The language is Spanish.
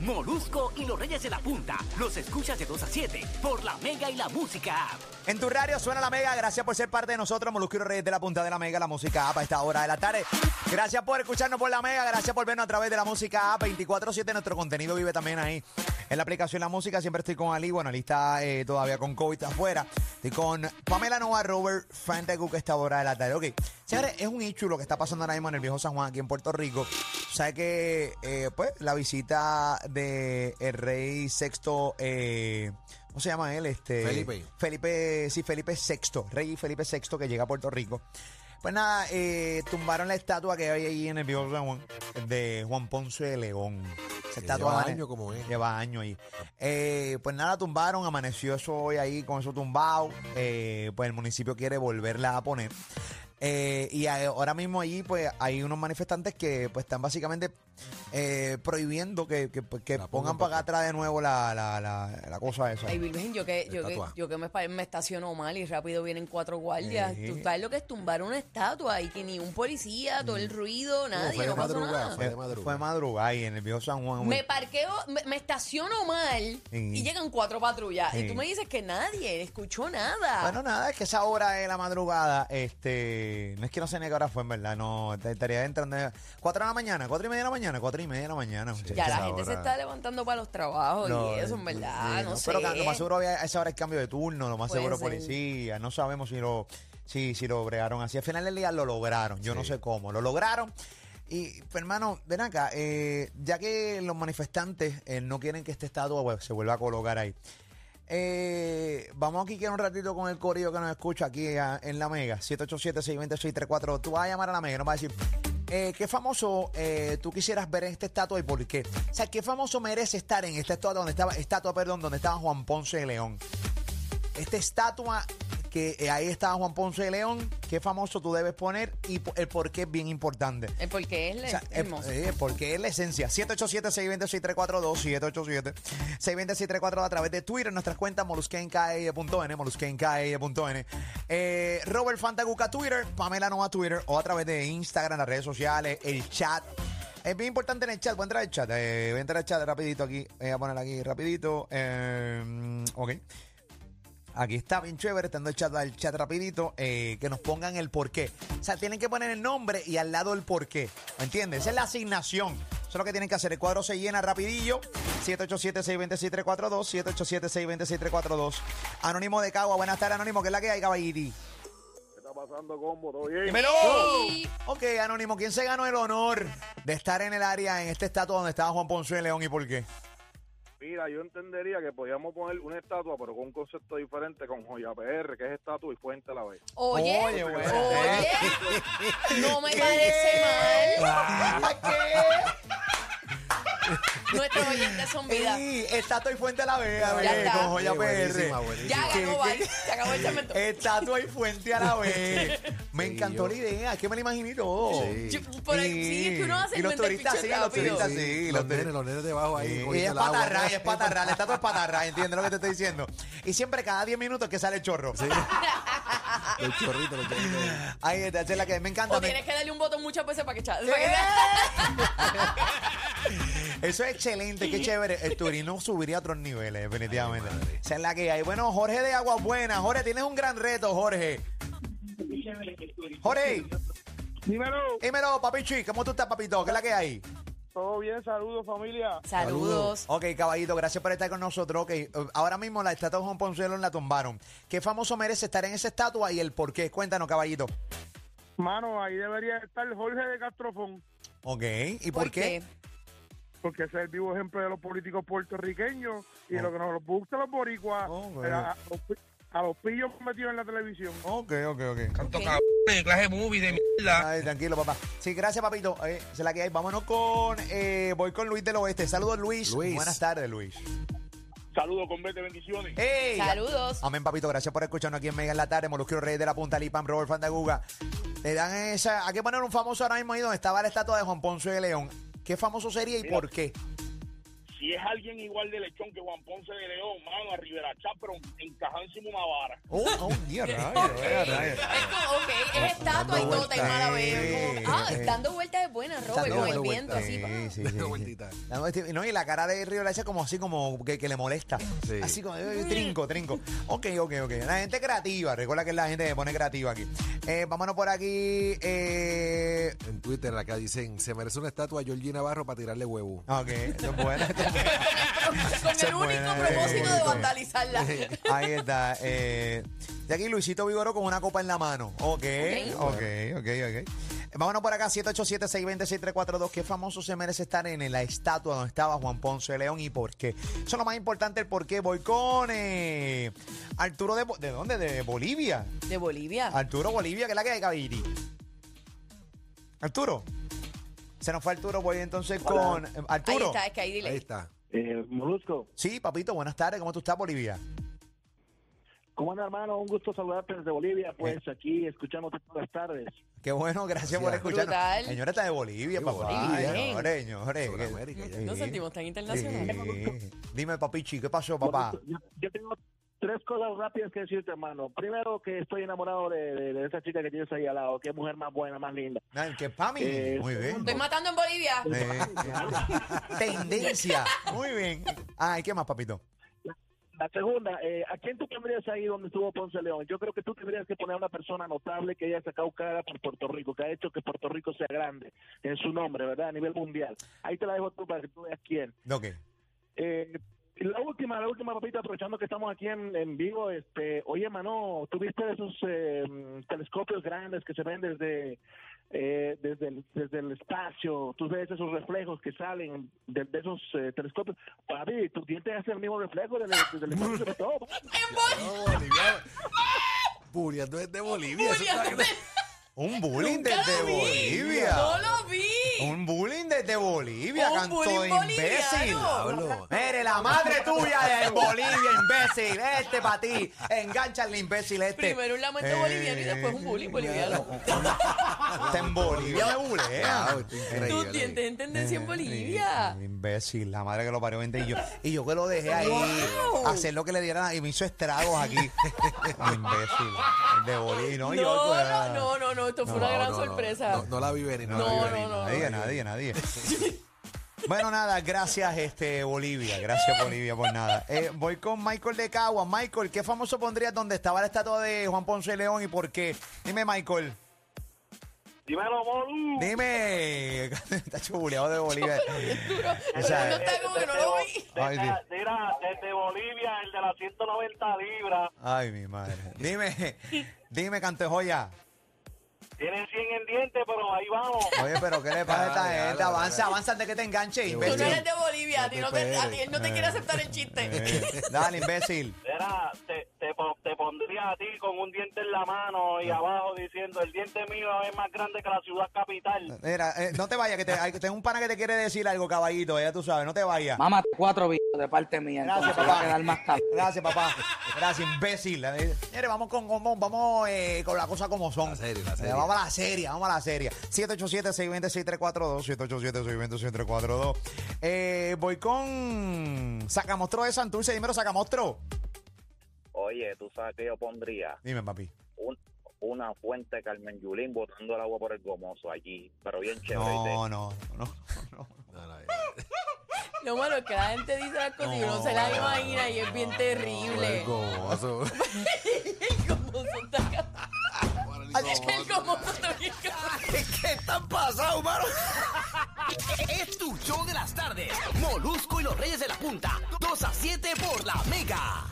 Molusco y los Reyes de la Punta. Los escuchas de 2 a 7 por la Mega y la Música App. En tu radio suena la Mega. Gracias por ser parte de nosotros, Molusco y los Reyes de la Punta de la Mega, la música app a esta hora de la tarde. Gracias por escucharnos por la Mega. Gracias por vernos a través de la música app 24-7. Nuestro contenido vive también ahí en la aplicación La Música. Siempre estoy con Ali. Bueno, Ali está eh, todavía con COVID afuera. Estoy con Pamela Nova, Robert Fantagu, que esta hora de la tarde. Ok, señores, es un hecho lo que está pasando ahora mismo en el viejo San Juan, aquí en Puerto Rico. Sabe que, eh, pues, la visita de el rey sexto, eh, ¿cómo se llama él? Este, Felipe. Felipe, sí, Felipe VI, rey Felipe VI que llega a Puerto Rico. Pues nada, eh, tumbaron la estatua que hay ahí en el viejo San Juan de Juan Ponce de León. Que estatua lleva años como es. Lleva años ahí. Eh, pues nada, tumbaron, amaneció eso hoy ahí con eso tumbado. Eh, pues el municipio quiere volverla a poner. Eh, y ahora mismo ahí pues hay unos manifestantes que pues están básicamente eh, prohibiendo que, que, pues, que pongan pongan para acá atrás de nuevo la, la, la, la cosa esa. Ay, Virgen, yo que, yo que, yo que me, me estaciono mal y rápido vienen cuatro guardias. Sí. Tú sabes lo que es tumbar una estatua y que ni un policía, todo el ruido, nadie, fue no, de pasó madrugada, nada. fue de madrugada. Fue madrugada ahí en el viejo San Juan. Me parqueo, me, me estaciono mal Sí. y llegan cuatro patrullas. Sí. Y tú me dices que nadie escuchó nada. Bueno, nada, es que esa hora de la madrugada, este, no es que no sé ni qué hora fue, en verdad, no, estaría entrando, cuatro de la mañana, cuatro y media de la mañana, cuatro y media de la mañana. ya la gente se está levantando para los trabajos No, y eso, en verdad, sí, no, sé. Pero lo más seguro había a esa hora el cambio de turno, lo más Puede seguro ser. policía, no sabemos si lo, si, si lo bregaron así. Al final del día lo lograron, yo no sé cómo, lo lograron. Y, pues, hermano, ven acá, eh, ya que los manifestantes eh, no quieren que esta estatua pues, se vuelva a colocar ahí. Eh, vamos aquí que un ratito con el corillo que nos escucha aquí en la Mega, 787-620-634. Tú vas a llamar a la Mega nos vas a decir, eh, ¿qué famoso eh, tú quisieras ver en esta estatua y por qué? O sea, ¿qué famoso merece estar en esta estatua donde estaba, estatua, perdón, donde estaba Juan Ponce de León? Esta estatua que eh, ahí estaba Juan Ponce de León, ¿qué famoso tú debes poner y po- el por qué es bien importante? El porque es O sea, eh, hermoso. eh, porque es la esencia. 787-620-6342, 787-620-6342 a través de Twitter, nuestras cuentas moluskenkae.n, moluskenkae.n. Eh, Robert Fantaguca Twitter, Pamela Nova Twitter o a través de Instagram, las redes sociales, el chat. Es bien importante en el chat. Voy a entrar al chat. Eh, voy a entrar al chat rapidito aquí. Voy a poner aquí rapidito. Eh, ok. Aquí está bien chévere, estando el chat, el chat rapidito, eh, que nos pongan el porqué. O sea, tienen que poner el nombre y al lado el porqué. ¿Me entiendes? Esa es la asignación. Eso es lo que tienen que hacer. El cuadro se llena rapidillo. 787-620-6342, 787-620-6342. Anónimo de Cagua, buenas tardes, Anónimo, ¿qué es la que hay, caballiti? ¿Qué está pasando, combo? ¿Todo bien? ¡Dímelo! Sí. Ok, Anónimo, ¿quién se ganó el honor de estar en el área, en esta estatua donde estaba Juan Ponce de León y por qué? Mira, yo entendería que podíamos poner una estatua, pero con un concepto diferente, con Joya PR, que es estatua y fuente a la vez. Oye, Oye, oye, bueno. no me parece mal. Nuestros oyentes son vida. Sí, estatua y fuente a la vez, a Ya está. con joya Sí, PR. buenísima. Ya ¿Qué- ganó, bye. Se acabó el cemento. Estatua y fuente a la vez. Me Sí, encantó yo- la idea, es que me la imaginé todo. Sí. Yo- por ahí- sí, es que uno hace Y el los mente turistas sí, los rápido. turistas sí. los los nenes, los nenes debajo ahí. Sí, cogiendo es el agua. patarra, es patarra, la estatua es patarra, ¿entiendes lo que te estoy diciendo? Y siempre cada 10 minutos que sale el chorro. Los chorritos, los chorritos. Ahí está, esa es la que me encanta. O me- tienes que darle un botón muchas veces para que ¿Qué? para que- Eso es excelente, qué chévere. El turismo subiría a otros niveles, definitivamente. Esa es la que hay. Bueno, Jorge de Aguas Buenas. Jorge, tienes un gran reto, Jorge. Jorge, Dímelo. dímelo, papichi, ¿cómo tú estás, papito? ¿Qué es la que hay? Todo bien, saludos, familia. Saludos. Ok, caballito, gracias por estar con nosotros. Ok, ahora mismo la estatua de Juan Ponce de León la tumbaron. ¿Qué famoso merece estar en esa estatua y el por qué? Cuéntanos, caballito. Mano, ahí debería estar Jorge de Castrofón, Ok, ¿y por, qué? Porque ese es el vivo ejemplo de los políticos puertorriqueños y de lo que nos gusta a los boricuas, Oh, bueno. a, a los, pillos metidos en la televisión. Ok, ok, ok. Tanto Ok. cabrones, clase de movie de mierda. Ay, tranquilo, papá. Sí, gracias, papito. Eh, es la que hay. Vámonos con. eh, voy con Luis del Oeste. Saludos, Luis. Luis. Buenas tardes, Luis. Saludos con vete bendiciones. ¡Ey! Saludos. Amén, papito. Gracias por escucharnos aquí en Mega en la tarde. Molusquero Rey de la Punta Lipan, Robert Fandaguga. Le dan esa. Hay que poner un famoso ahora mismo ahí donde estaba la estatua de Juan Ponce de León. ¿Qué famoso sería y Mira. por qué? Si es alguien igual de lechón que Juan Ponce de León, mano, a Rivera Chá, pero encajado encima de una vara. Oh, oh, mira, rayos, Ok, mira, rayos. es como, ok, es estatua y todo, y mala vez. Sí, Ah, sí. dando vueltas es buena, Robert, con el viento así. pa. Sí, sí, sí, Dando sí. vueltita. Dando vueltita. No, y la cara de Río Lacha como así, como que, que le molesta. Sí. Así como eh, trinco, trinco. Ok, ok, ok. La gente creativa. Recuerda que es la gente que se pone creativa aquí. Eh, vámonos por aquí. Eh, En Twitter acá dicen, se merece una estatua a Georgie Navarro para tirarle huevo. ok, esto es bueno. Con Se el único propósito de vandalizarla. Ahí está. Eh, y aquí Luisito Vigoro con una copa en la mano. Ok, ok, ok, ok. Vámonos por acá, 787-620-6342. ¿Qué famoso se merece estar en la estatua donde estaba Juan Ponce de León y por qué? Eso es lo más importante, el por qué. Voy con eh, Arturo de, ¿de dónde? De Bolivia. De Bolivia. Arturo Bolivia, que es la que hay Caviri. Arturo. Se nos fue Arturo, voy entonces con eh, Ahí Arturo. está, es que ahí dile. Ahí está. Eh, Molusco, Sí, papito, buenas tardes. ¿Cómo tú estás, Bolivia? ¿cómo anda, hermano? Un gusto saludarte desde Bolivia, pues aquí escuchándote todas las tardes. Qué bueno, gracias por Gracias. escucharnos. Brutal. Señora está de Bolivia, Sí, papá. Bolivia. Señores, señores. Nos sentimos tan internacionales. Sí. Dime, papichi, ¿qué pasó, papá? Yo, yo tengo tres cosas rápidas que decirte, hermano. Primero, que estoy enamorado de, de- de esa chica que tienes ahí al lado. Qué mujer más buena, más linda. Ay, ¿Qué pami? Eh, Muy bien. Estoy matando en Bolivia. Eh, tendencia. Muy bien. Ay, ¿qué más, papito? La segunda, eh, ¿a quién tú pondrías ahí donde estuvo Ponce León? Yo creo que tú tendrías que poner a una persona notable que haya sacado cara por Puerto Rico, que ha hecho que Puerto Rico sea grande en su nombre, ¿verdad? A nivel mundial. Ahí te la dejo tú para que tú veas quién. Ok. Eh, la última, la última papita, aprovechando que estamos aquí en, en vivo, este, oye, mano, ¿tuviste esos eh, telescopios grandes que se ven desde eh, desde, el, desde el espacio? Tú ves esos reflejos que salen de, de esos eh, telescopios. Papi, tus dientes hacen el mismo reflejo desde, desde el espacio de todo. No, Bolivia. Buriando desde Bolivia. eso está- Un bullying desde. Bolivia. No lo vi. Un bullying desde Bolivia, Un canto bullying de imbécil. boliviano. Diablo. Mire, la madre tuya en Bolivia, imbécil. Este para ti. Engancha al imbécil este. Primero un lamento boliviano y después un bullying boliviano. Está en Bolivia me bulea. Wow, está increíble. Tus dientes en tendencia en Bolivia. Eh, Imbécil, la madre que lo parió vente y yo. Y yo que lo dejé ahí hacer lo que le dieran y me hizo estragos aquí. imbécil. De Bolivia. No, No, yo, pues, no, no, no, no, esto fue una No, gran no, no, sorpresa. No, no la vi venir, no, No, la vi no, venir. no. la vi Nadie, venir. Nadie, nadie. Bueno, nada, gracias, este Bolivia. Gracias, Bolivia, por nada. Eh, voy con Michael de Cagua. Michael, ¿qué famoso pondrías donde estaba la estatua de Juan Ponce de León y por qué? Dime, Michael. Dímelo, Molu. Dime. Está chubuleado de Bolivia. Pero Esa- no está como que no lo vi. Ay, Dios. Mira, desde Bolivia, el de las 190 libras. Ay, mi madre. Dime, dime, Cantejoya. Tienen 100 en dientes, pero ahí vamos. Oye, pero ¿qué le pasa a esta Dale, gente? dale, Avanza, dale. avanza antes que te enganche, Tú no imbécil. eres de Bolivia, a ti no te, a ti él no te Eh. quiere aceptar el chiste. Eh, dale, imbécil. Era, te, a ti con un diente en la mano y abajo diciendo, el diente mío es más grande que la ciudad capital. Mira, eh, no te vayas, que te, hay- tengo un pana que te quiere decir algo, caballito, ya tú sabes, no te vayas. Mámate cuatro bichos de parte mía, Gracias, entonces va a papá. quedar más tarde. Gracias, papá. Gracias, imbécil. Mire, vamos con, vamos, vamos eh, con la cosa como son. La serie, la serie. Vamos a la serie, vamos a la serie. 787-620-6342, 787-620-6342. Eh, voy con Sacamostro de Santurce. Dímelo, Sacamostro. Oye, tú sabes que yo pondría Dime, papi. un, una fuente de Carmen Yulín botando el agua por el gomoso allí, pero bien chévere. No, no, no, no. No, no, Lo malo es que la gente dice las cosas y uno se las imagina y es bien terrible. el gomoso. El gomoso está acá. El gomoso está bien. ¿Qué están pasando, mano? es tu show de las tardes. Molusco y los Reyes de la Punta. 2 a 7 por la Mega.